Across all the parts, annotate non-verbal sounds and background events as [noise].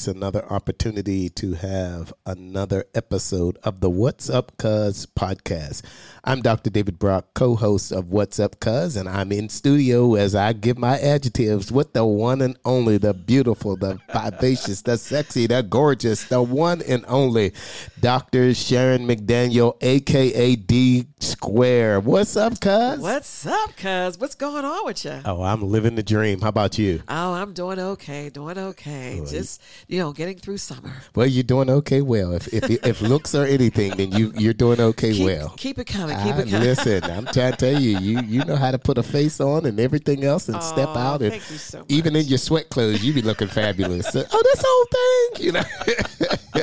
it's another opportunity to have another episode of the What's Up Cuz podcast. I'm Dr. David Brock, co host of What's Up Cuz, and I'm in studio as I give my adjectives with the one and only, the beautiful, the vivacious, the sexy, the gorgeous, the one and only Dr. Sharon McDaniel, aka D Square. What's up, cuz? What's up, cuz? What's going on with you? Oh, I'm living the dream. How about you? Oh, I'm doing okay, doing okay. Just you know, getting through summer. Well, you're doing okay. Well, if if, if looks are anything, then you you're doing okay. Keep, well, keep it coming. Keep I- it coming. listen, I'm trying to tell you, you you know how to put a face on and everything else, and step out, and thank you so even in your sweat clothes, you be looking fabulous. [laughs] Oh, this whole thing, you know.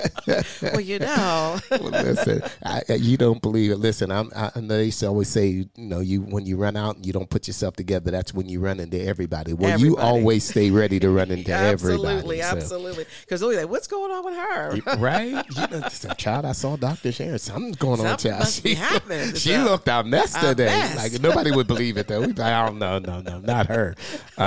[laughs] [laughs] well, you know. [laughs] well, listen, I, you don't believe it. Listen, I'm, I I know they used to always say, you know, you when you run out and you don't put yourself together, that's when you run into everybody. Well, you always stay ready to run into [laughs] absolutely, everybody. so. absolutely. Because they're like, what's going on with her? right? You know, child, I saw Dr. Sharon. Something's going on, child. must be happening. she So, looked our mess today. Like nobody would believe it though. We like, oh no, no, no, not her. Uh,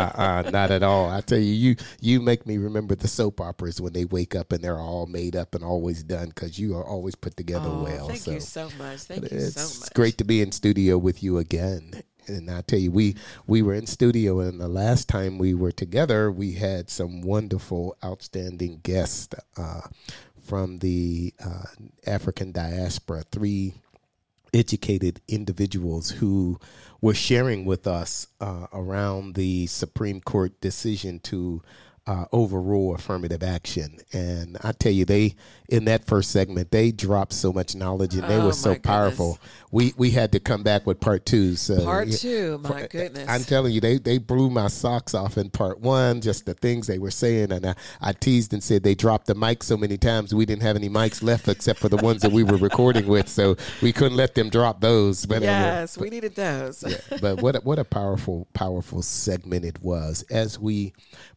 uh, not at all. I tell you, you you make me remember the soap operas when they wake up and they're all made up and always done because you are always put together Oh, well. thank so you so much. Thank you so much. It's great to be in studio with you again. And I tell you, we we were in studio, and the last time we were together, we had some wonderful, outstanding guests uh, from the uh, African diaspora. Three educated individuals who were sharing with us uh, around the Supreme Court decision to uh, overrule affirmative action. And I tell you, they in that first segment they dropped so much knowledge and they Oh, were so goodness. powerful. We we had to come back with part two. So Part yeah, two, my for- goodness. I'm telling you, they they blew my socks off in part one. Just the things they were saying, and I, I teased and said they dropped the mic so many times we didn't have any mics left except for the ones that we were recording with, so we couldn't let them drop those. But, uh, yes, we needed those. but what a, what a powerful powerful segment it was as we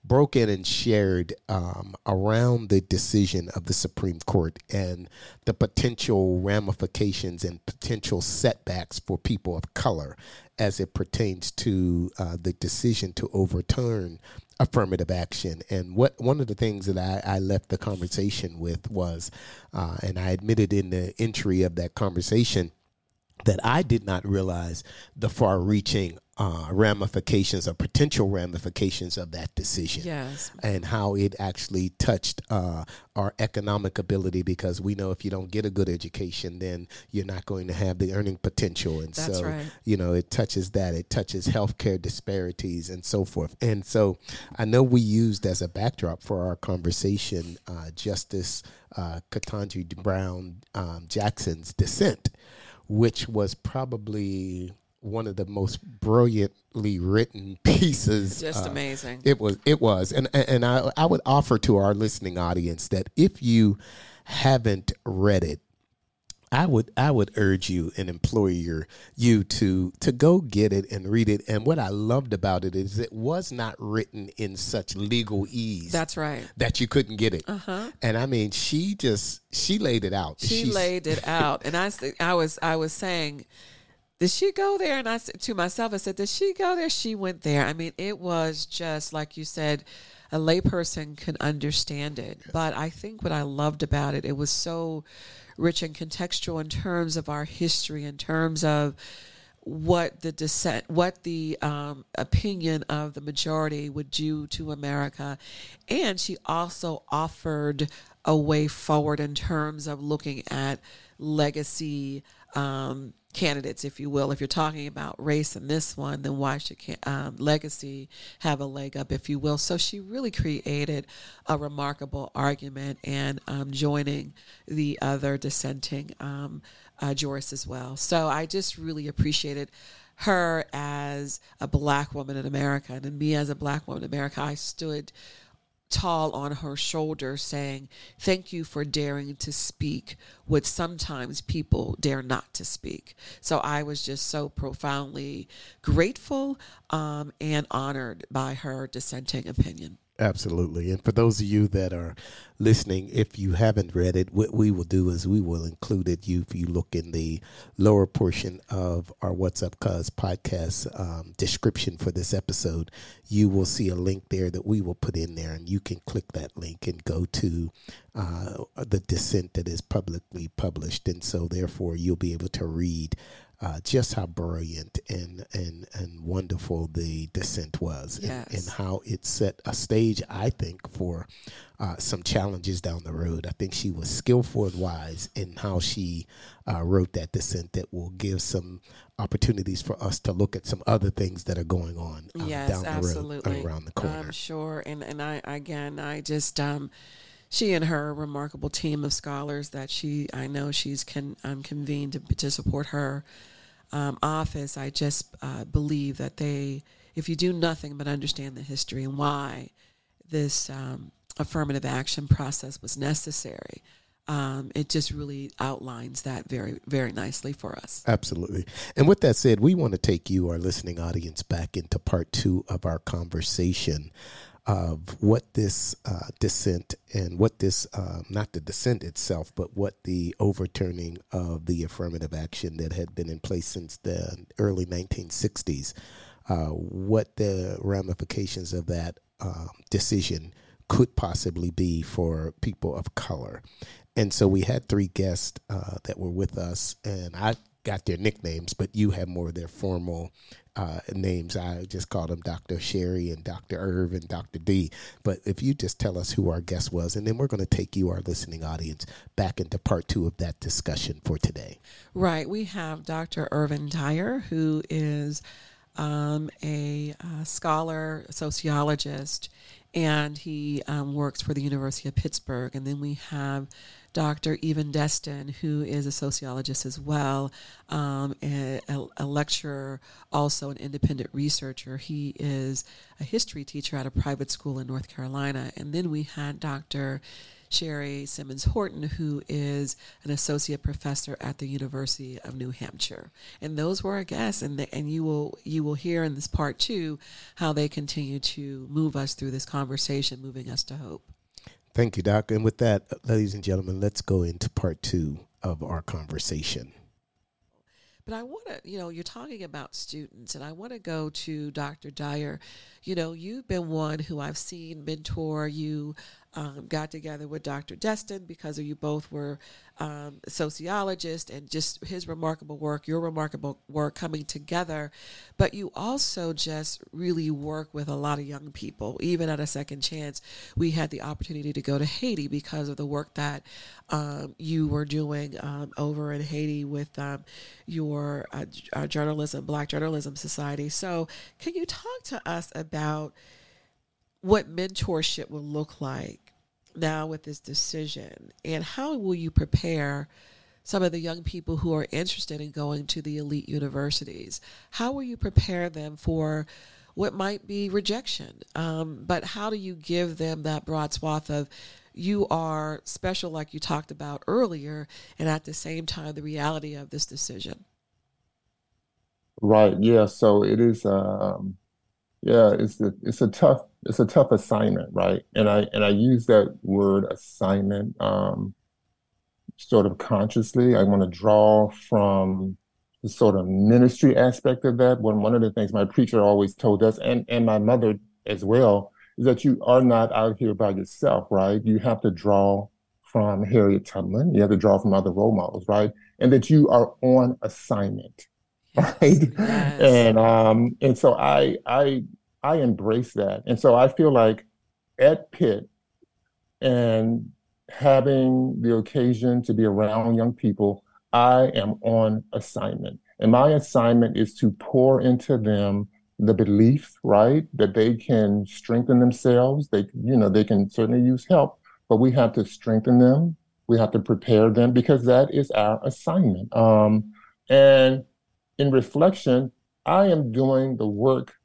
broke in and shared um, around the decision of the Supreme Court and the potential ramifications and potential setbacks for people of color as it pertains to uh, the decision to overturn affirmative action. And what one of the things that I, I left the conversation with was, uh, and I admitted in the entry of that conversation that I did not realize the far reaching uh, ramifications or potential ramifications of that decision. Yes. And how it actually touched uh, our economic ability because we know if you don't get a good education, then you're not going to have the earning potential. And That's so, right. you know, it touches that. It touches healthcare disparities and so forth. And so I know we used as a backdrop for our conversation uh, Justice uh, Ketanji Brown um, Jackson's dissent which was probably one of the most brilliantly written [laughs] pieces. Just uh, amazing. It was. It was, and and I I would offer to our listening audience that if you haven't read it, I would I would urge you and implore your you to to go get it and read it. And what I loved about it is it was not written in such legalese That's right. that you couldn't get it. Uh-huh. And I mean, she just she laid it out. She She's- laid it out, and I, I was, I was saying, did she go there? And I said to myself, I said, did she go there? She went there. I mean, it was just like you said, a layperson can understand it. But I think what I loved about it, it was so rich and contextual in terms of our history, in terms of what the dissent, what the um, opinion of the majority would do to America, and she also offered a way forward in terms of looking at legacy um, candidates, if you will. If you're talking about race in this one, then why should um, legacy have a leg up, if you will? So she really created a remarkable argument and um, joining the other dissenting um, uh, jurists as well. So I just really appreciated her as a black woman in America and me as a black woman in America. I stood tall on her shoulder saying, Thank you for daring to speak what sometimes people dare not to speak. So I was just so profoundly grateful um, and honored by her dissenting opinion. Absolutely. And for those of you that are listening, if you haven't read it, what we will do is we will include it. You, if you look in the lower portion of our What's Up Cuz podcast um, description for this episode, you will see a link there that we will put in there, and you can click that link and go to uh, the dissent that is publicly published. And so, therefore, you'll be able to read uh, just how brilliant and and and wonderful the dissent was, yes. and, and, how it set a stage, I think, for uh, some challenges down the road. I think she was skillful and wise in how she uh, wrote that dissent that will give some opportunities for us to look at some other things that are going on um, yes, down the absolutely. road around the corner. I'm sure, and and I again, I just um, she and her remarkable team of scholars that she I know she's can um, convened to, to support her um, office, I just uh, believe that they, if you do nothing but understand the history and why this um, affirmative action process was necessary, um, it just really outlines that very, very nicely for us. Absolutely. And with that said, we want to take you, our listening audience, back into part two of our conversation of what this uh, dissent and what this, uh, not the dissent itself, but what the overturning of the affirmative action that had been in place since the early 1960s, uh, what the ramifications of that um, decision could possibly be for people of color. And so we had three guests uh, that were with us, and I got their nicknames, but you have more of their formal uh, names. I just called them Dr. Sherri and Dr. Irv and Dr. D. But if you just tell us who our guest was, and then we're going to take you, our listening audience, back into part two of that discussion for today. Right. We have Dr. Ervin Dyer, who is um, a uh, scholar, sociologist, and he um, works for the University of Pittsburgh. And then we have Dr. Yven Destin, who is a sociologist as well, um, a, a, lecturer, also an independent researcher. He is a history teacher at a private school in North Carolina. And then we had Dr. Sherri Simmons Horton, who is an associate professor at the University of New Hampshire. And those were our guests, and the, and you will you will hear in this part two how they continue to move us through this conversation, moving us to hope. Thank you, Doc. And with that, ladies and gentlemen, let's go into part two of our conversation. But I want to, you know, you're talking about students, and I want to go to Dr. Dyer. You know, you've been one who I've seen mentor you um, got together with Dr. Destin because you both were um, sociologists and just his remarkable work, your remarkable work coming together. But you also just really work with a lot of young people. Even at a second chance, we had the opportunity to go to Haiti because of the work that um, you were doing um, over in Haiti with um, your uh, uh, journalism, Black Journalism Society. So, can you talk to us about? what mentorship will look like now with this decision? And how will you prepare some of the young people who are interested in going to the elite universities? How will you prepare them for what might be rejection? Um, but how do you give them that broad swath of you are special like you talked about earlier and at the same time the reality of this decision? Right yeah so it is um yeah it's a, it's a tough it's a tough assignment, right? And I and I use that word assignment um, sort of consciously. I want to draw from the sort of ministry aspect of that. One one of the things my preacher always told us, and and my mother as well, is that you are not out here by yourself, right? You have to draw from Harriet Tubman. You have to draw from other role models, right? And that you are on assignment, [laughs] right? Yes. And um, and so I I I embrace that. And so I feel like at Pitt and having the occasion to be around young people, I am on assignment. And my assignment is to pour into them the belief, right, that they can strengthen themselves. They, you know, they can certainly use help, but we have to strengthen them. We have to prepare them because that is our assignment. Um, and in reflection, I am doing the work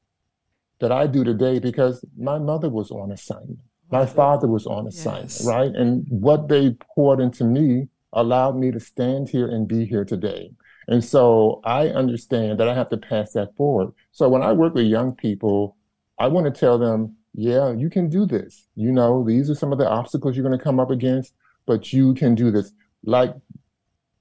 that I do today because my mother was on assignment. My father was on assignment, yes. right? And what they poured into me allowed me to stand here and be here today. And so I understand that I have to pass that forward. So when I work with young people, I want to tell them yeah, you can do this. You know, these are some of the obstacles you're going to come up against, but you can do this. Like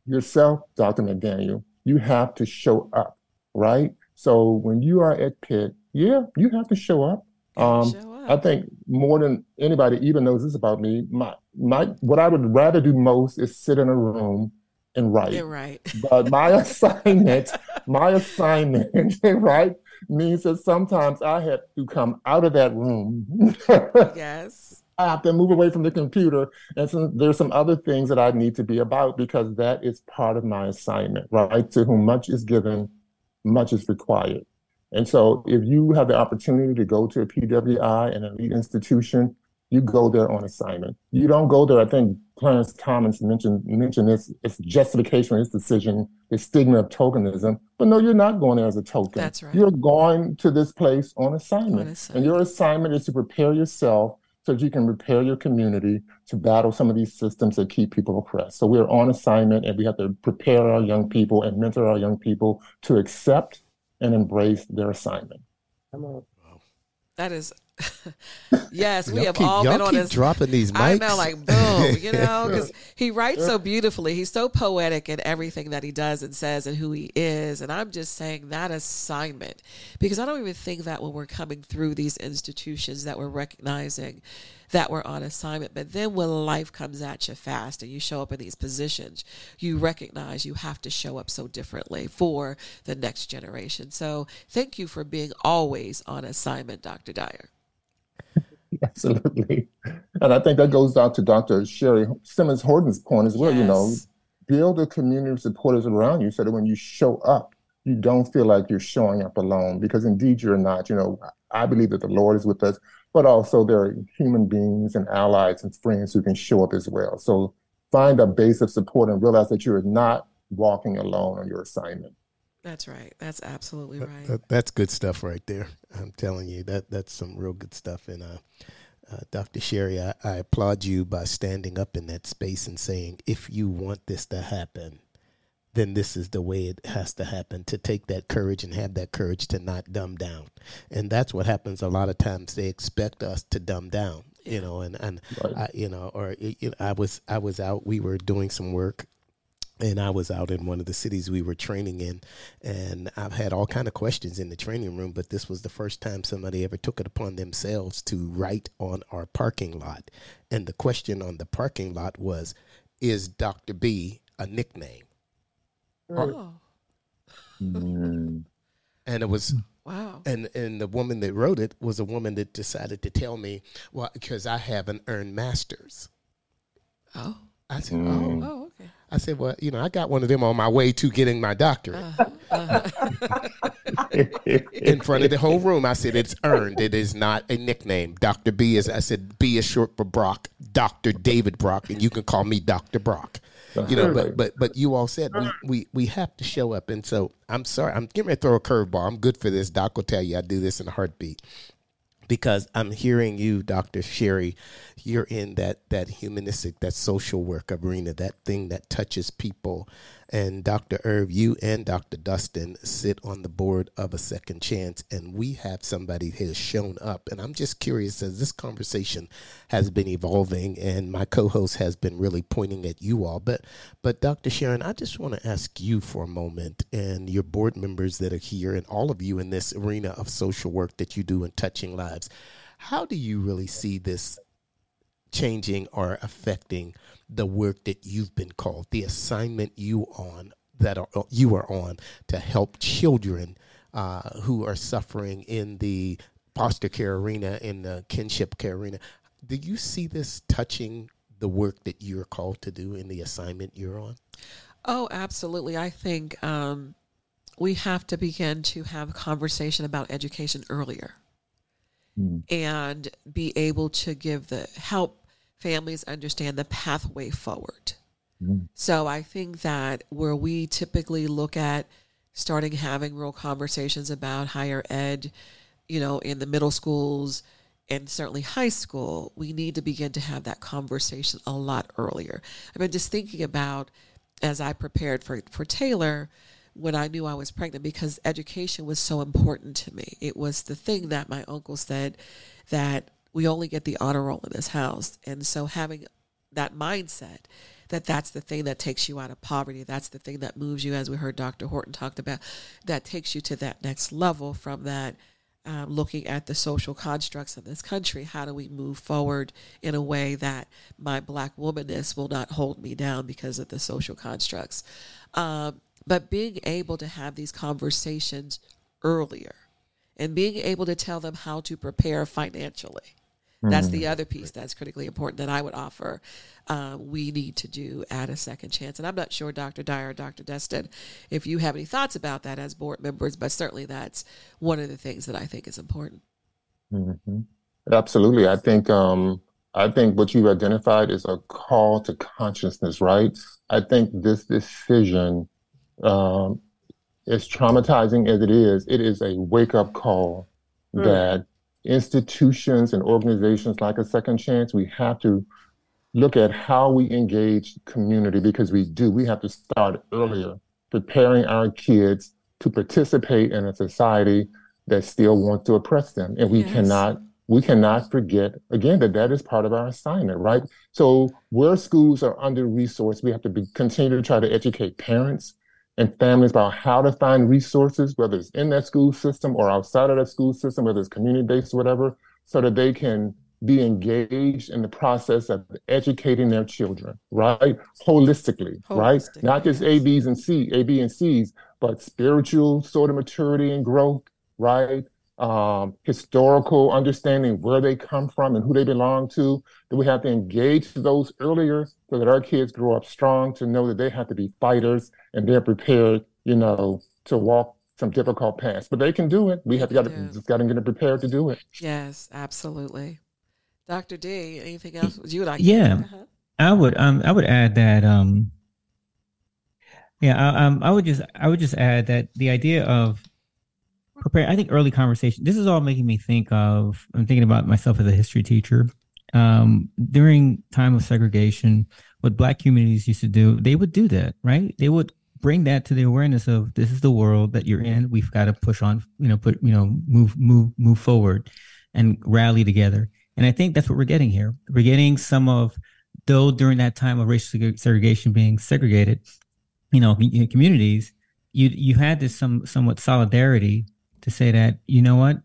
yourself, Dr. McDaniel, you have to show up, right? So when you are at Pitt, yeah, you have to show up. Um, show up. I think more than anybody even knows this about me. My my what I would rather do most is sit in a room and write. You're right. [laughs] But my assignment, my assignment, [laughs] right, means that sometimes I have to come out of that room. [laughs] yes. I have to move away from the computer. And so there's some other things that I need to be about because that is part of my assignment, right? To whom much is given, much is required. And so if you have the opportunity to go to a PWI, and an elite institution, you go there on assignment. You don't go there. I think Clarence Thomas mentioned mentioned this. It's justification for his decision, the stigma of tokenism. But no, you're not going there as a token. That's right. You're going to this place on assignment, on assignment. and your assignment is to prepare yourself so that you can repair your community to battle some of these systems that keep people oppressed. So we're on assignment, and we have to prepare our young people and mentor our young people to accept and embrace their assignment. That is [laughs] yes, we have keep, all been on his dropping these mics. I know, like boom, you [laughs] know, because he writes so beautifully. He's so poetic in everything that he does and says and who he is. And I'm just saying that assignment because I don't even think that when we're coming through these institutions that we're recognizing that we're on assignment. But then when life comes at you fast and you show up in these positions, you recognize you have to show up so differently for the next generation. So thank you for being always on assignment, Dr. Dyer. [laughs] Absolutely. And I think that goes down to Dr. Sherri Simmons Horton's point as well. Yes. You know, build a community of supporters around you so that when you show up, you don't feel like you're showing up alone because indeed you're not. You know, I believe that the Lord is with us, but also there are human beings and allies and friends who can show up as well. So find a base of support and realize that you're not walking alone on your assignment. That's right. That's absolutely right. That, that, that's good stuff right there. I'm telling you that that's some real good stuff. And uh, uh, Dr. Sherri, I, I applaud you by standing up in that space and saying, if you want this to happen, then this is the way it has to happen to take that courage and have that courage to not dumb down. And that's what happens a lot of times. They expect us to dumb down, you know, and, and right. I, you know, or you know, I was, I was out, we were doing some work and I was out in one of the cities we were training in, and I've had all kind of questions in the training room, but this was the first time somebody ever took it upon themselves to write on our parking lot, and the question on the parking lot was, "Is Doctor B a nickname?" Oh. and it was Wow. And and the woman that wrote it was a woman that decided to tell me, well, because I haven't earned masters. Oh. I said, mm. oh. Oh, okay. I said, well, you know, I got one of them on my way to getting my doctorate. Uh-huh. Uh-huh. In front of the whole room, I said, it's earned. It is not a nickname. Dr. B is, I said, B is short for Brock, Dr. David Brock, and you can call me Dr. Brock. you know, but but but you all said we, we we have to show up, and so I'm sorry, I'm getting ready to throw a curveball. I'm good for this. Doc will tell you I do this in a heartbeat because I'm hearing you, Dr. Sherri, you're in that that humanistic, that social work arena, that thing that touches people and Dr. Irv, you and Dr. Destin sit on the board of a second chance, and we have somebody who has shown up. And I'm just curious as this conversation has been evolving, and my co-host has been really pointing at you all. But, but Dr. Sharon, I just want to ask you for a moment, and your board members that are here, and all of you in this arena of social work that you do and touching lives. How do you really see this changing or affecting the work that you've been called, the assignment you on that are you are on to help children uh, who are suffering in the foster care arena, in the kinship care arena. Do you see this touching the work that you're called to do in the assignment you're on? Oh, absolutely. I think um, we have to begin to have conversation about education earlier mm. and be able to give the help families understand the pathway forward. Mm-hmm. So I think that where we typically look at starting having real conversations about higher ed, you know, in the middle schools and certainly high school, we need to begin to have that conversation a lot earlier. I've been just thinking about as I prepared for, for Taylor, when I knew I was pregnant because education was so important to me. It was the thing that my uncle said that we only get the honor roll in this house. And so having that mindset that that's the thing that takes you out of poverty. That's the thing that moves you, as we heard Dr. Horton talked about, that takes you to that next level from that um, looking at the social constructs of this country. How do we move forward in a way that my black womanness will not hold me down because of the social constructs? Um, but being able to have these conversations earlier and being able to tell them how to prepare financially. That's the other piece that's critically important that I would offer. Uh, we need to do at a second chance. And I'm not sure, Dr. Dyer, Dr. Destin, if you have any thoughts about that as board members, but certainly that's one of the things that I think is important. Mm-hmm. Absolutely. I think um, I think what you've identified is a call to consciousness, right? I think this decision, um, as traumatizing as it is, it is a wake up call mm. that institutions and organizations like a second chance, we have to look at how we engage community because we do. We have to start earlier, preparing our kids to participate in a society that still wants to oppress them. And we yes. cannot we cannot forget again that that is part of our assignment, right? So where schools are under resourced, we have to be, continue to try to educate parents and families about how to find resources, whether it's in that school system or outside of that school system, whether it's community based or whatever, so that they can be engaged in the process of educating their children, right? Holistically, Holistic, right? Not just A, B's and C, A, B and C's, but spiritual sort of maturity and growth, right? Um, historical understanding where they come from and who they belong to, that we have to engage those earlier so that our kids grow up strong to know that they have to be fighters and they're prepared, you know, to walk some difficult paths. But they can do it. We have got to just got to get prepared to do it. Yes, absolutely. Dr. D, anything else would you like? Yeah, uh-huh. I would. Um, I would add that. Um, yeah, I, um, I would just, I would just add that the idea of I think early conversation. This is all making me think of. I'm thinking about myself as a history teacher. Um, during time of segregation, what Black communities used to do, they would do that, right? They would bring that to the awareness of this is the world that you're in. We've got to push on, you know, put, you know, move, move, move forward, and rally together. And I think that's what we're getting here. We're getting some of, though during that time of racial segregation being segregated, you know, communities, you you had this some somewhat solidarity to say that you know what?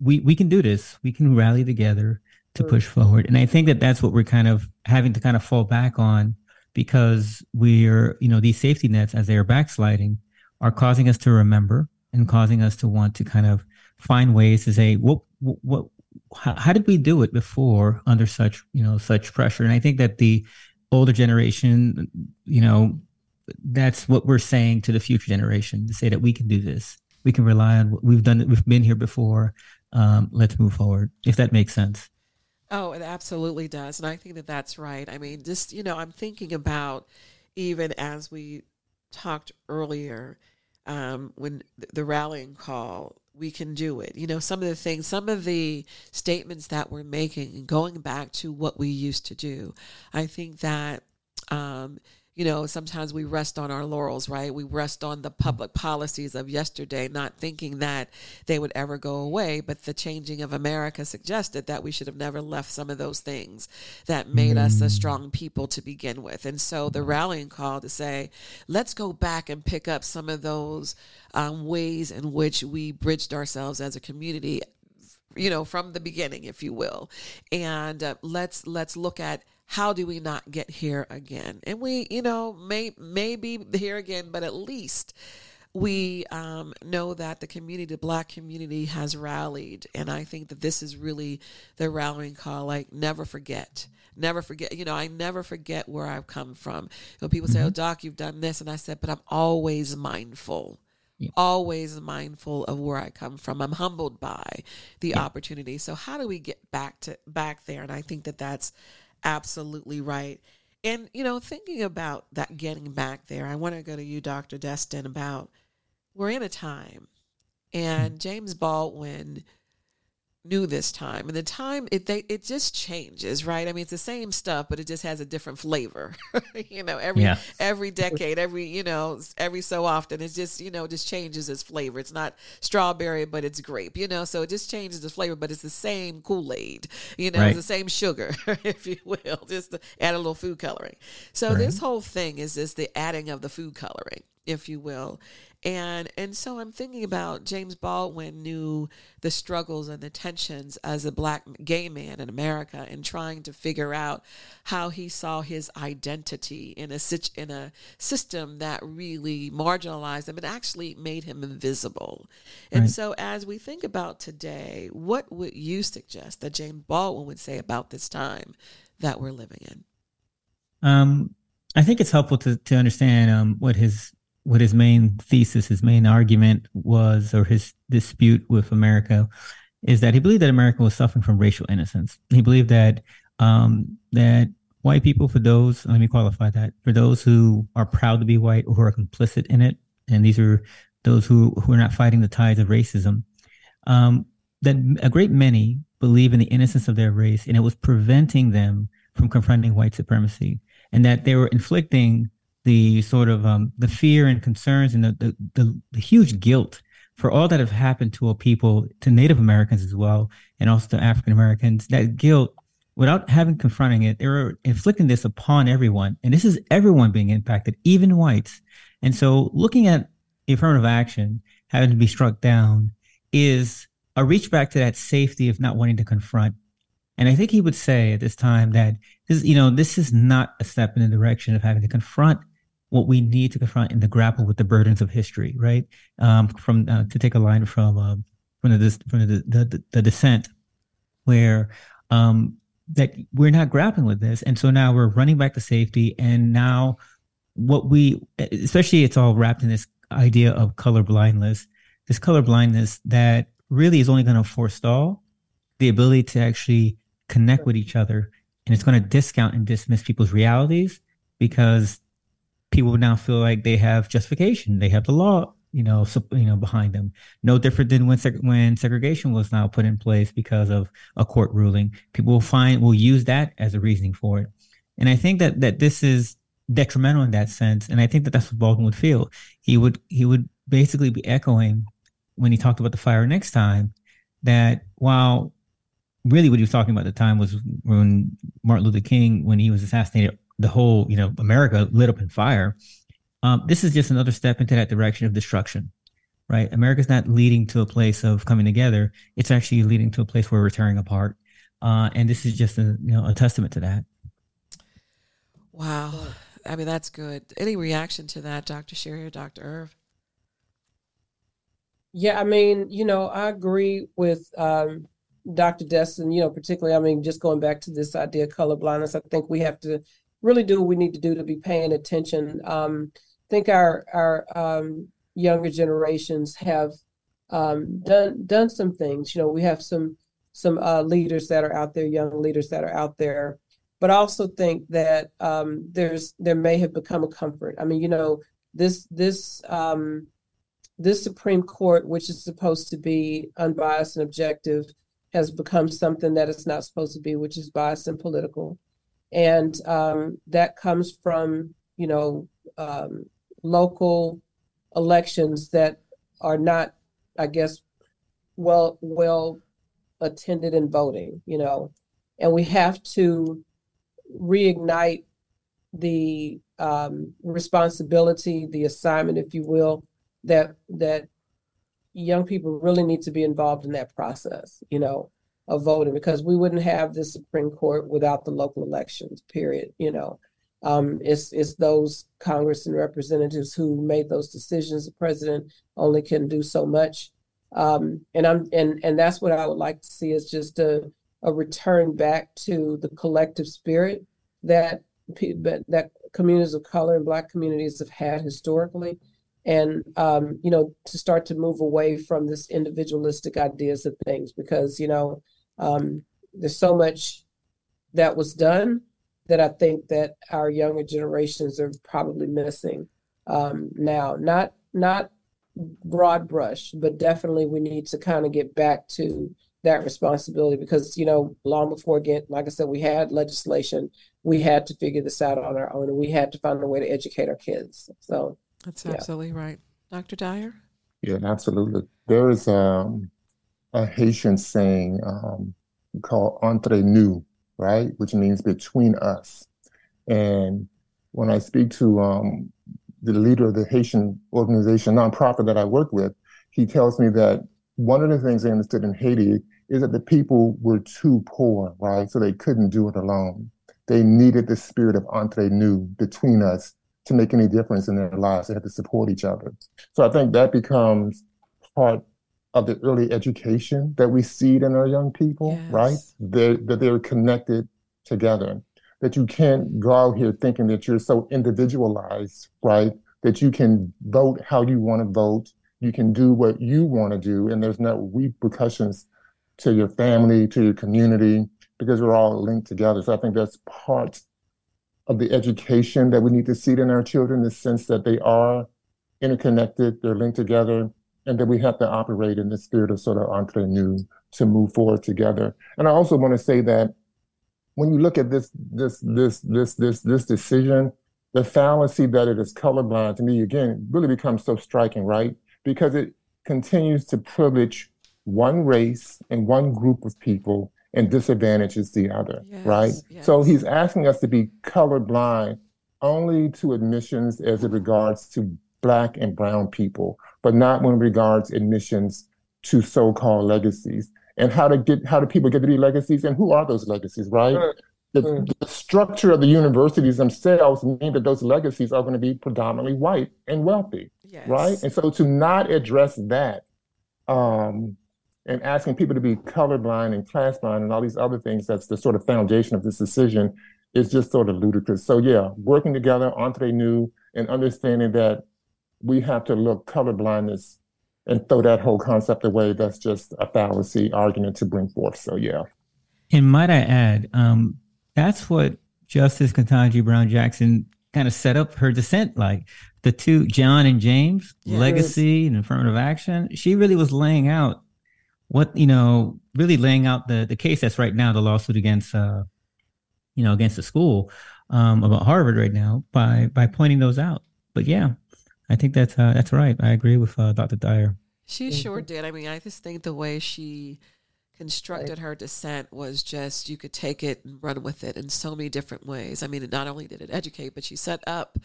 We we can do this. We can rally together to mm. push forward. And i think that that's what we're kind of having to kind of fall back on because we're you know these safety nets as they are backsliding are causing us to remember and causing us to want to kind of find ways to say what what how, how did we do it before under such you know such pressure? And i think that the older generation you know that's what we're saying to the future generation to say that we can do this we can rely on we've done it we've been here before um, let's move forward if that makes sense. Oh it absolutely does and i think that that's right. I mean just you know i'm thinking about even as we talked earlier um, when the rallying call we can do it. You know some of the things some of the statements that we're making going back to what we used to do i think that um, you know, sometimes we rest on our laurels, right? We rest on the public policies of yesterday, not thinking that they would ever go away. But the changing of America suggested that we should have never left some of those things that made mm. us a mm. strong people to begin with. And so the rallying call to say, let's go back and pick up some of those um, ways in which we bridged ourselves as a community you know from the beginning if you will and uh, let's let's look at how do we not get here again? And we, you know, may maybe here again, but at least we um, know that the community, the black community, has rallied, and I think that this is really the rallying call. Like, never forget, never forget. You know, I never forget where I've come from. When people say, "Oh, mm-hmm. Doc, you've done this," and I said, "But I'm always mindful." Yeah. always mindful of where I come from. I'm humbled by the yeah. opportunity. So how do we get back to back there? And I think that that's absolutely right. And, you know, thinking about that getting back there, I want to go to you, Dr. Destin, about we're in a time, and James Baldwin new this time and the time it they it just changes right i mean it's the same stuff but it just has a different flavor [laughs] you know every yeah. every decade every you know every so often it's just you know just changes its flavor it's not strawberry but it's grape you know so it just changes the flavor but it's the same kool-aid you know right. the same sugar [laughs] if you will [laughs] just add a little food coloring so right. this whole thing is just the adding of the food coloring if you will and and so I'm thinking about James Baldwin knew the struggles and the tensions as a black gay man in America and trying to figure out how he saw his identity in a in a system that really marginalized him and actually made him invisible. And right. so as we think about today, what would you suggest that James Baldwin would say about this time that we're living in? Um, I think it's helpful to to understand um, what his what his main thesis, his main argument was, or his dispute with America, is that he believed that America was suffering from racial innocence. He believed that um, that white people, for those, let me qualify that, for those who are proud to be white or who are complicit in it, and these are those who who are not fighting the tides of racism, um, that a great many believe in the innocence of their race, and it was preventing them from confronting white supremacy, and that they were inflicting the sort of um, the fear and concerns and the, the, the, the, huge guilt for all that have happened to a people, to Native Americans as well, and also to African Americans. That guilt, without having confronting it, they were inflicting this upon everyone, and this is everyone being impacted, even whites. And so, looking at affirmative action having to be struck down is a reach back to that safety of not wanting to confront. And I think he would say at this time that this, you know, this is not a step in the direction of having to confront what we need to confront and to grapple with the burdens of history, right? Um, from uh, to take a line from uh, from the from the the, the dissent, where um, that we're not grappling with this, and so now we're running back to safety, and now what we, especially, it's all wrapped in this idea of color blindness, this color blindness that really is only going to forestall the ability to actually connect with each other, and it's going to discount and dismiss people's realities because people now feel like they have justification. They have the law, you know, so, you know, behind them. No different than when seg- when segregation was now put in place because of a court ruling. People will find will use that as a reasoning for it. And I think that that this is detrimental in that sense. And I think that that's what Baldwin would feel. He would he would basically be echoing when he talked about the fire next time that while really what he was talking about at the time was when Martin Luther King, when he was assassinated the whole, you know, America lit up in fire. Um, this is just another step into that direction of destruction, right? America's not leading to a place of coming together; it's actually leading to a place where we're tearing apart. Uh, and this is just a you know a testament to that. Wow, I mean that's good. Any reaction to that, Dr. Sherri or Dr. Irv? Yeah, I mean, you know, I agree with um, Dr. Destin. You know, particularly, I mean, just going back to this idea of color blindness, I think we have to really do what we need to do to be paying attention. Um, I think our our um, younger generations have um, done done some things. You know, we have some some uh, leaders that are out there, young leaders that are out there, but I also think that um, there's there may have become a comfort. I mean, you know, this this um, this Supreme Court, which is supposed to be unbiased and objective, has become something that it's not supposed to be, which is biased and political and um, that comes from you know um, local elections that are not, I guess, well well attended in voting. You know, and we have to reignite the um, responsibility, the assignment, if you will, that that young people really need to be involved in that process. You know, of voting because we wouldn't have the Supreme Court without the local elections. Period. You know, um, it's it's those Congress and representatives who made those decisions. The president only can do so much, um, and I'm and and that's what I would like to see is just a a return back to the collective spirit that that communities of color and Black communities have had historically and um, you know to start to move away from this individualistic ideas of things because you know um, there's so much that was done that I think that our younger generations are probably missing um, now. Not not broad brush, but definitely we need to kind of get back to that responsibility because you know long before again like i said we had legislation we had to figure this out on our own and we had to find a way to educate our kids so that's absolutely yeah. right dr dyer yeah absolutely there is um, a haitian saying um, called entre nous right which means between us and when i speak to um, the leader of the haitian organization nonprofit that i work with he tells me that one of the things they understood in haiti is that the people were too poor, right? So they couldn't do it alone. They needed the spirit of entre nous between us to make any difference in their lives. They had to support each other. So I think that becomes part of the early education that we see in our young people, yes. right? They're, that they're connected together. That you can't go out here thinking that you're so individualized, right? That you can vote how you want to vote, you can do what you want to do, and there's no repercussions to your family, to your community, because we're all linked together. So I think that's part of the education that we need to see in our children, the sense that they are interconnected, they're linked together, and that we have to operate in the spirit of sort of entre nous to move forward together. And I also want to say that when you look at this this this this this this decision, the fallacy that it is colorblind to me again really becomes so striking, right? Because it continues to privilege one race and one group of people and disadvantages the other, yes, right? Yes. So he's asking us to be colorblind only to admissions as it regards to black and brown people, but not when it regards admissions to so-called legacies. And how to get how do people get to be legacies and who are those legacies, right? The, the, structure of the universities themselves mean that those legacies are going to be predominantly white and wealthy, yes. right? And so to not address that um, and asking people to be colorblind and class blind and all these other things that's the sort of foundation of this decision is just sort of ludicrous. So yeah, working together, entre nous, and understanding that we have to look colorblindness and throw that whole concept away. That's just a fallacy argument to bring forth. So yeah. And might I add, um, that's what Justice Ketanji Brown Jackson kind of set up her dissent like the two John and James yes. legacy and affirmative action. She really was laying out what you know really laying out the the case that's right now the lawsuit against uh you know against the school um about harvard right now by by pointing those out but yeah i think that's uh that's right i agree with uh, dr dyer she sure did i mean i just think the way she constructed her dissent was just you could take it and run with it in so many different ways i mean not only did it educate but she set up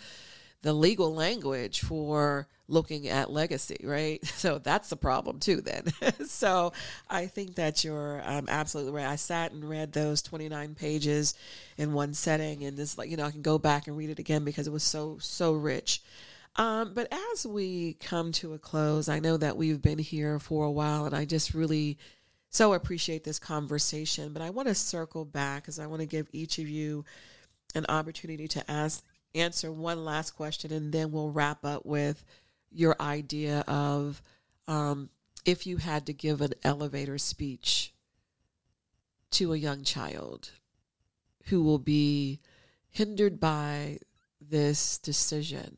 the legal language for looking at legacy, right? [laughs] So that's the problem too. Then, [laughs] so I think that you're um, absolutely right. I sat and read those 29 pages in one setting, and this, like you know, I can go back and read it again because it was so so rich. Um, but as we come to a close, I know that we've been here for a while, and I just really so appreciate this conversation. But I want to circle back because I want to give each of you an opportunity to ask answer one last question, and then we'll wrap up with your idea of um, if you had to give an elevator speech to a young child who will be hindered by this decision,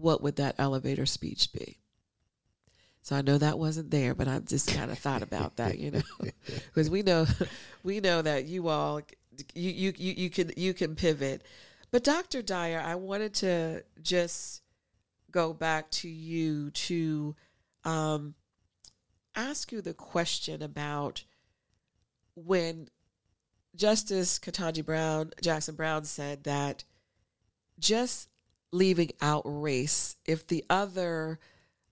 what would that elevator speech be? So I know that wasn't there, but I just kind of thought about that, you know, [laughs] because we know, we know that you all, you, you, you, can, you can pivot. But Dr. Dyer, I wanted to just go back to you to um, ask you the question about when Justice Ketanji Brown, Jackson Brown said that just leaving out race, if the other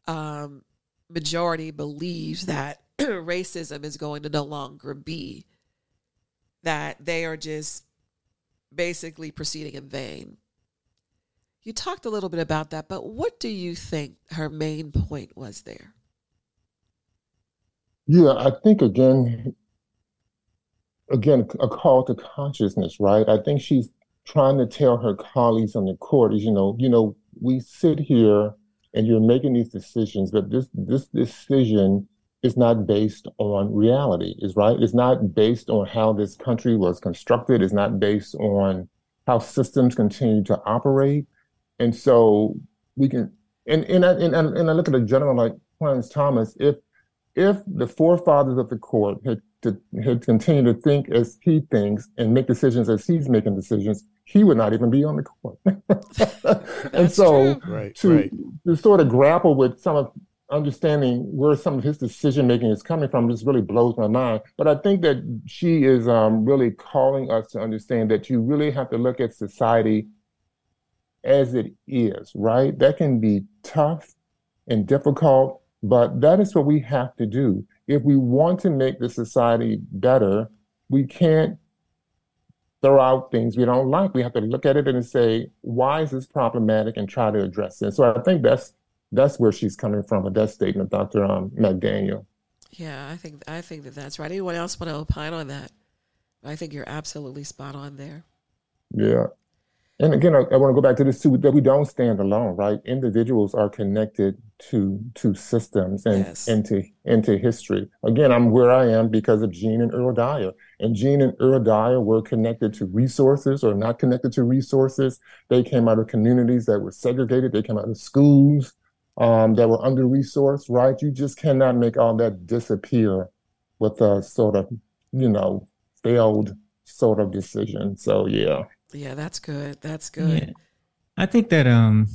um, majority believes that [clears throat] racism is going to no longer be, that they are just basically proceeding in vain. You talked a little bit about that, but what do you think her main point was there? Yeah, I think again, again, a call to consciousness, right? I think she's trying to tell her colleagues on the court is, you know, you know, we sit here and you're making these decisions, but this this decision is not based on reality, is right? It's not based on how this country was constructed. It's not based on how systems continue to operate. And so we can, and and I, and, and I look at a gentleman like Clarence Thomas. If if the forefathers of the court had to, had continued to think as he thinks and make decisions as he's making decisions, he would not even be on the court. [laughs] and so right, to, right. to sort of grapple with some of understanding where some of his decision making is coming from just really blows my mind. But I think that she is um, really calling us to understand that you really have to look at society as it is, right? That can be tough and difficult, but that is what we have to do. If we want to make the society better, we can't throw out things we don't like. We have to look at it and say, why is this problematic and try to address it. So I think that's that's where she's coming from with that statement, Dr. Um, McDaniel. Yeah, I think I think that that's right. Anyone else want to opine on that? I think you're absolutely spot on there. Yeah. And again, I, I want to go back to this too, that we don't stand alone, right? Individuals are connected to to systems and Yes. into into history. Again, I'm where I am because of Gene and Earl Dyer. And Gene and Earl Dyer were connected to resources or not connected to resources. They came out of communities that were segregated. They came out of schools um, that were under resourced, right? You just cannot make all that disappear with a sort of, you know, failed sort of decision. So yeah. Yeah, that's good. That's good. Yeah. I think that um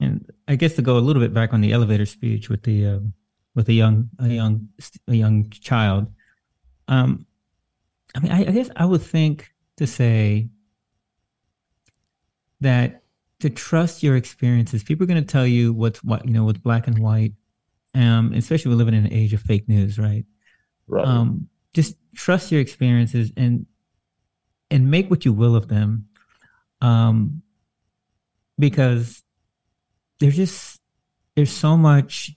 and I guess to go a little bit back on the elevator speech with the uh, with a young a young a young child. Um I mean I, I guess I would think to say that to trust your experiences, people are going to tell you what's what you know what's black and white. Um, especially we're living in an age of fake news, right? Right. um, just trust your experiences and and make what you will of them um, because there's just there's so much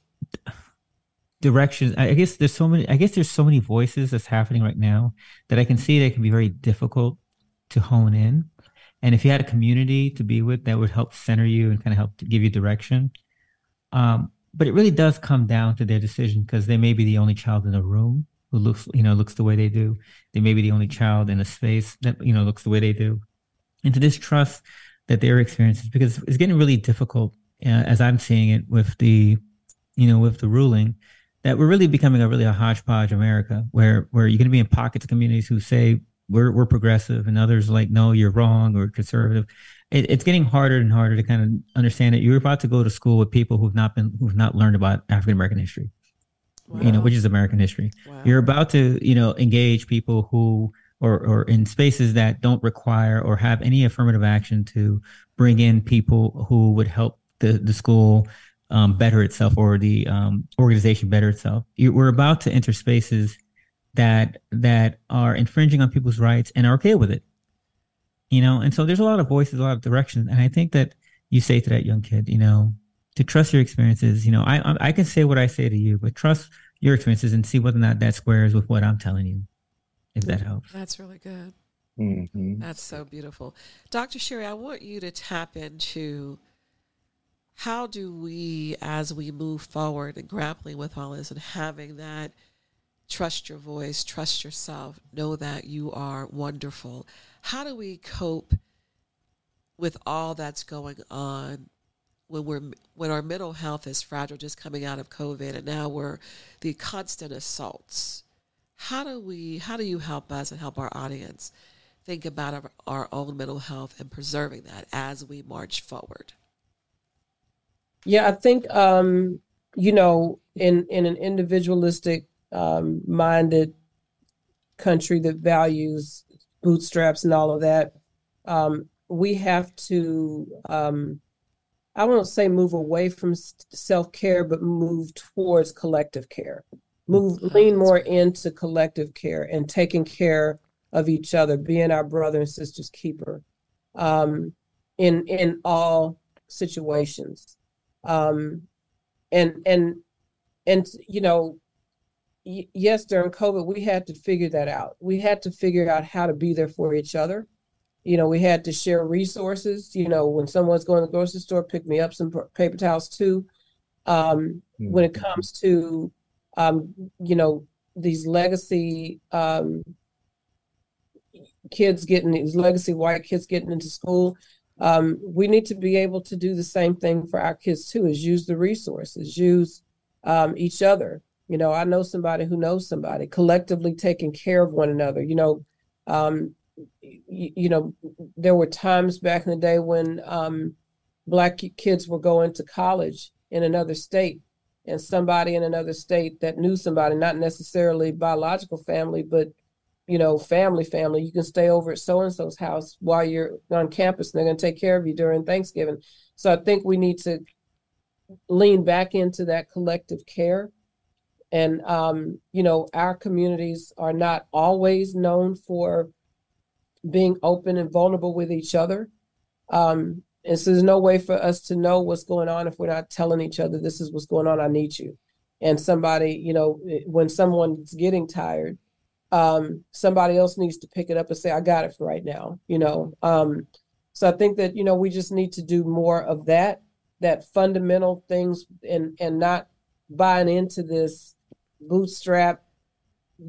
direction. I guess there's so many i guess there's so many voices that's happening right now that i can see that can be very difficult to hone in. And if you had a community to be with that would help center you and kind of help to give you direction um, but it really does come down to their decision because they may be the only child in the room who looks you know looks the way they do. They may be the only child in a space that you know looks the way they do. And to distrust that their experiences because it's getting really difficult uh, as i'm seeing it with the you know with the ruling that we're really becoming a really a hodgepodge america where where you're going to be in pockets of communities who say we're we're progressive and others like no you're wrong or conservative. It, it's getting harder and harder to kind of understand that you're about to go to school with people who've not been who've not learned about african american history you know which is american history. Wow. you're about to you know engage people who or or in spaces that don't require or have any affirmative action to bring in people who would help the the school um, better itself or the um, organization better itself. You, we're about to enter spaces that that are infringing on people's rights and are okay with it. You know and so there's a lot of voices a lot of directions and i think that you say to that young kid you know to trust your experiences you know i i I can say what i say to you but trust your experiences and see whether or not that squares with what i'm telling you if that helps That's really good. Mhm. That's so beautiful. Dr. Sherri, I want you to tap into how do we, as we move forward and grappling with all this and having that trust your voice, trust yourself, know that you are wonderful. How do we cope with all that's going on when we're when our mental health is fragile just coming out of COVID and now we're the constant assaults? How do we how do you help us and help our audience think about our, our own mental health and preserving that as we march forward? Yeah, I think um, you know, in in an individualistic um, minded country that values bootstraps and all of that, um, we have to um, I won't say move away from self care, but move towards collective care. Move Oh, lean more right. into collective care and taking care of each other, being our brother and sister's keeper, um, in in all situations um and and and you know y- yes during covid we had to figure that out we had to figure out how to be there for each other you know we had to share resources you know when someone's going to the grocery store pick me up some paper towels too um when it comes to um you know these legacy um kids getting these legacy white kids getting into school um, we need to be able to do the same thing for our kids too is use the resources use um, each other You know, I know somebody who knows somebody, collectively taking care of one another. You know, um, you, you, know, there were times back in the day when um, black kids were going to college in another state, and somebody in another state that knew somebody, not necessarily biological family, but you know, family, family, you can stay over at so and so's house while you're on campus and they're going to take care of you during Thanksgiving. So I think we need to lean back into that collective care. And, um, you know, our communities are not always known for being open and vulnerable with each other. Um, and so there's no way for us to know what's going on if we're not telling each other, this is what's going on, I need you. And somebody, you know, when someone's getting tired, um, somebody else needs to pick it up and say, I got it for right now, you know. Um, so I think that, you know, we just need to do more of that, that fundamental things and and not buying into this bootstrap,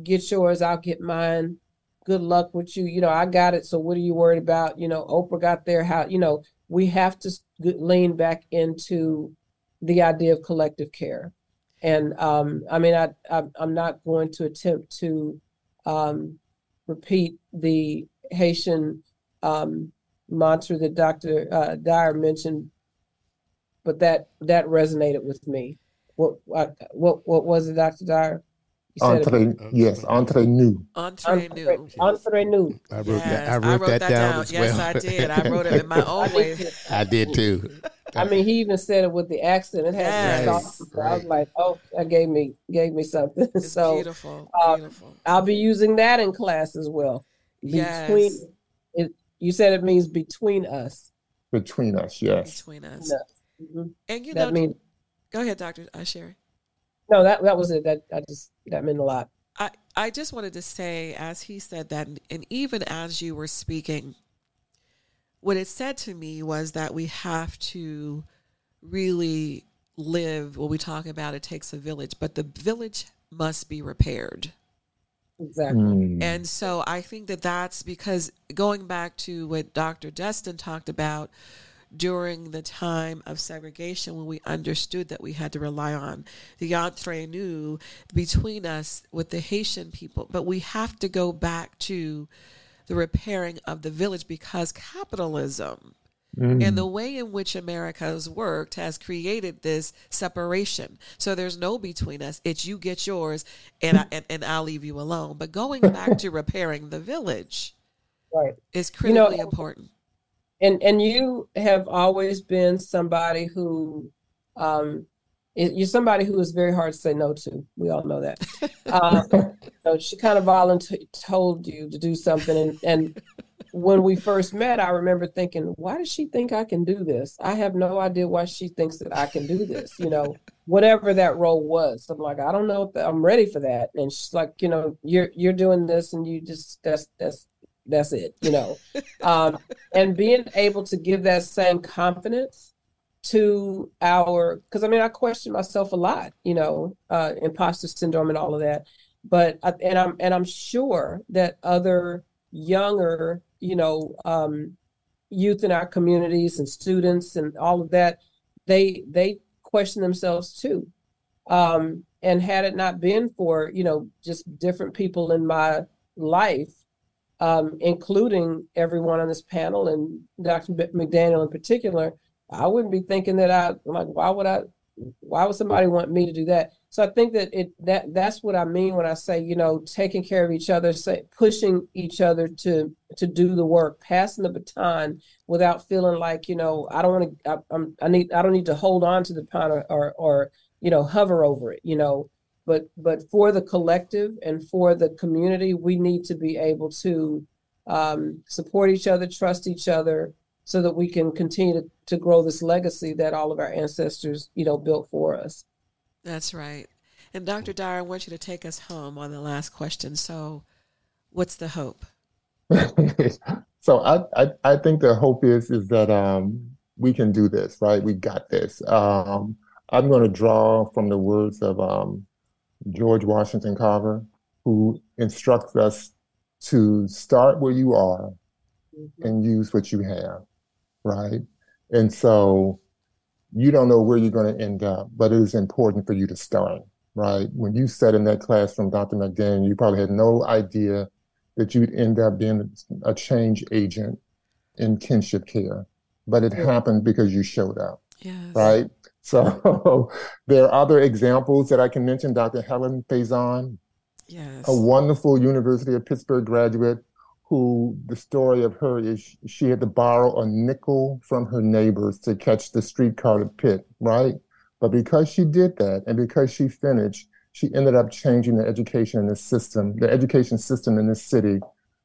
get yours, I'll get mine. Good luck with you. You know, I got it. So what are you worried about? You know, Oprah got there. How, you know, we have to lean back into the idea of collective care. And um, I mean, I, I I'm not going to attempt to um, repeat the Haitian um, mantra that Dr. Uh, Dyer mentioned, but that that resonated with me. What what, what was it, Dr. Dyer? Entre, yes, entre nous. Entre nous. Entre nous. I wrote yes, that. I wrote, I wrote that, that, down, down. as yes, well. Yes, I did. I wrote it [laughs] in my own way. I did too. I mean, he even said it with the accent. It has yes, right. I was like, oh, that gave me gave me something. [laughs] It's so beautiful, uh, beautiful. I'll be using that in class as well. Between yes. it, you said it means between us. Between us, yes. Between us. Mm-hmm. And you that know, mean, go ahead, Doctor uh, Sherri. No, that that was it. That I just that meant a lot. I I just wanted to say, as he said that, and even as you were speaking what it said to me was that we have to really live what we talk about it takes a village but the village must be repaired exactly mm. and so i think that that's because going back to what dr destin talked about during the time of segregation when we understood that we had to rely on the entre nous between us with the haitian people but we have to go back to the repairing of the village because capitalism mm. and the way in which America has worked has created this separation. So there's no between us. It's you get yours and I, and, and I'll leave you alone. But going back to [laughs] repairing the village right. is critically you know, important. And and you have always been somebody who um, you're somebody who is very hard to say no to. We all know that. Uh, [laughs] so she kind of volunteered, told you to do something, and, and when we first met, I remember thinking, why does she think I can do this? I have no idea why she thinks that I can do this. You know, whatever that role was. I'm like, I don't know if I'm ready for that. And she's like, you know, you're you're doing this, and you just that's that's that's it. You know, um, and being able to give that same confidence to our because I mean I question myself a lot, you know, uh, imposter syndrome and all of that. But and I'm and I'm sure that other younger, you know, um, youth in our communities and students and all of that, they they question themselves too. Um, and had it not been for you know just different people in my life, um, including everyone on this panel and Dr. McDaniel in particular, I wouldn't be thinking that I'm like why would I why would somebody want me to do that? So I think that it that that's what I mean when I say, you know, taking care of each other, say pushing each other to to do the work, passing the baton without feeling like, you know, I don't want to I, am I need I don't need to hold on to the baton or, or or you know, hover over it, you know. But but for the collective and for the community, we need to be able to um, support each other, trust each other, so that we can continue to, to grow this legacy that all of our ancestors, you know, built for us. That's right. And Dr. Dyer, I want you to take us home on the last question. So, what's the hope? [laughs] so I, I, I think the hope is is that um, we can do this, right? We got this. Um, I'm going to draw from the words of um, George Washington Carver, who instructs us to start where you are mm-hmm. and use what you have right? And so you don't know where you're going to end up, but it is important for you to start, right? When you sat in that classroom, Dr. McDaniel, you probably had no idea that you'd end up being a change agent in kinship care, but it happened because you showed up, Yes. right? So [laughs] there are other examples that I can mention. Dr. Helen Faison, Yes. a wonderful University of Pittsburgh graduate who the story of her is she had to borrow a nickel from her neighbors to catch the streetcar to Pitt, right? But because she did that and because she finished, she ended up changing the education in the system, the education system in this city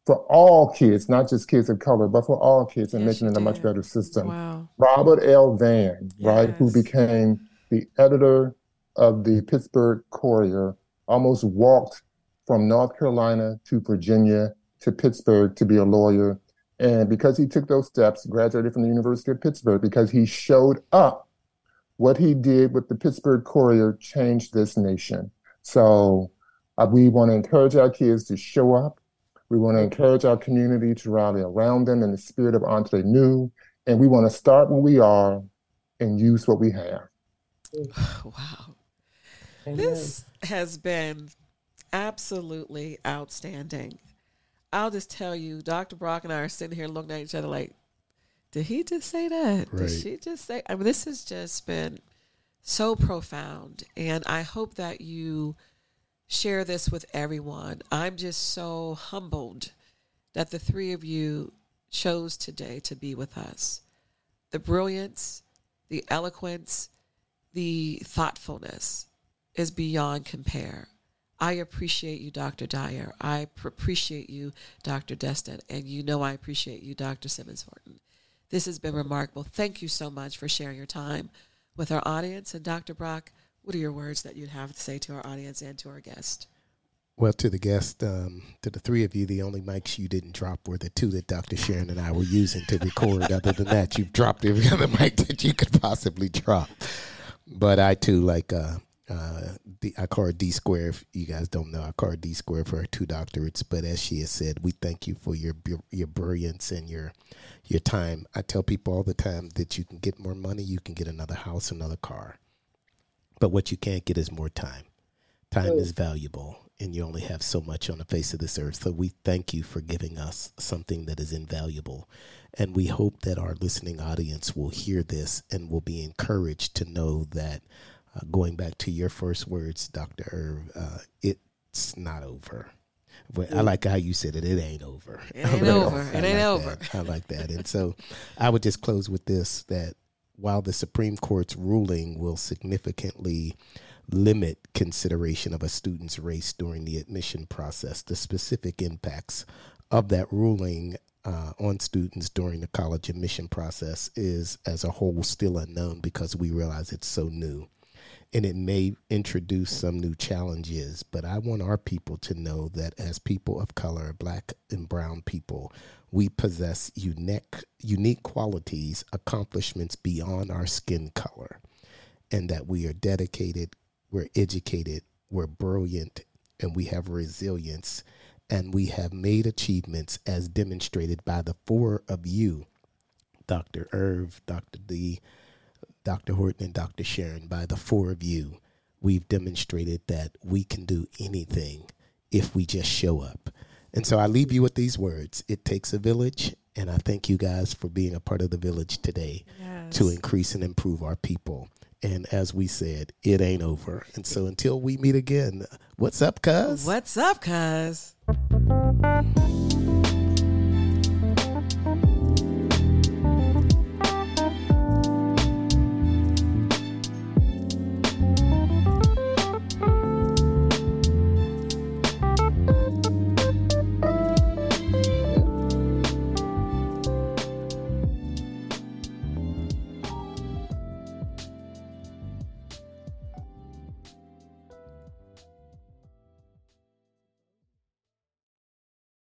for all kids, not just kids of color, but for all kids and Yes, making it a much better system. Wow. Robert L. Vann, right, who became the editor of the Pittsburgh Courier, almost walked from North Carolina to Virginia to Pittsburgh to be a lawyer. And because he took those steps, graduated from the University of Pittsburgh, because he showed up, what he did with the Pittsburgh Courier changed this nation. So uh, we want to encourage our kids to show up. We want to encourage our community to rally around them in the spirit of Entre Nous. And we want to start where we are and use what we have. [sighs] Wow. Amen. This has been absolutely outstanding. I'll just tell you, Dr. Brock and I are sitting here looking at each other like, did he just say that? Right. Did she just say? I mean, this has just been so profound. And I hope that you share this with everyone. I'm just so humbled that the three of you chose today to be with us. The brilliance, the eloquence, the thoughtfulness is beyond compare. I appreciate you, Dr. Dyer. I pr- appreciate you, Dr. Destin. And you know I appreciate you, Dr. Simmons Horton. This has been remarkable. Thank you so much for sharing your time with our audience. And Dr. Brock, what are your words that you'd have to say to our audience and to our guest? Well, to the guest, um, to the three of you, the only mics you didn't drop were the two that Dr. Sharon and I were using to record. [laughs] Other than that, you've dropped every other mic that you could possibly drop. But I too like uh, uh, the, I call her D square. If you guys don't know, I call her D square for her two doctorates. But as she has said, we thank you for your your brilliance and your your time. I tell people all the time that you can get more money, you can get another house, another car, but what you can't get is more time. Time is valuable, and you only have so much on the face of this earth. So we thank you for giving us something that is invaluable. And we hope that our listening audience will hear this and will be encouraged to know that, uh, going back to your first words, Dr. Irv, uh, it's not over. But I like how you said it. It ain't over. It [laughs] ain't over. It I ain't like over. that. I like that. And so I would just close with this that while the Supreme Court's ruling will significantly limit consideration of a student's race during the admission process, the specific impacts of that ruling uh, on students during the college admission process is, as a whole, still unknown because we realize it's so new. And it may introduce some new challenges, but I want our people to know that as people of color, black and brown people, we possess unique, unique qualities, accomplishments beyond our skin color, and that we are dedicated, we're educated, we're brilliant, and we have resilience, and we have made achievements as demonstrated by the four of you, Dr. Irv, Dr. D, Dr. Horton, and Dr. Sharon. By the four of you, we've demonstrated that we can do anything if we just show up. And so I leave you with these words It takes a village, and I thank you guys for being a part of the village today to increase and improve our people. And as we said, it ain't over. And so until we meet again, what's up, cuz? What's up, cuz?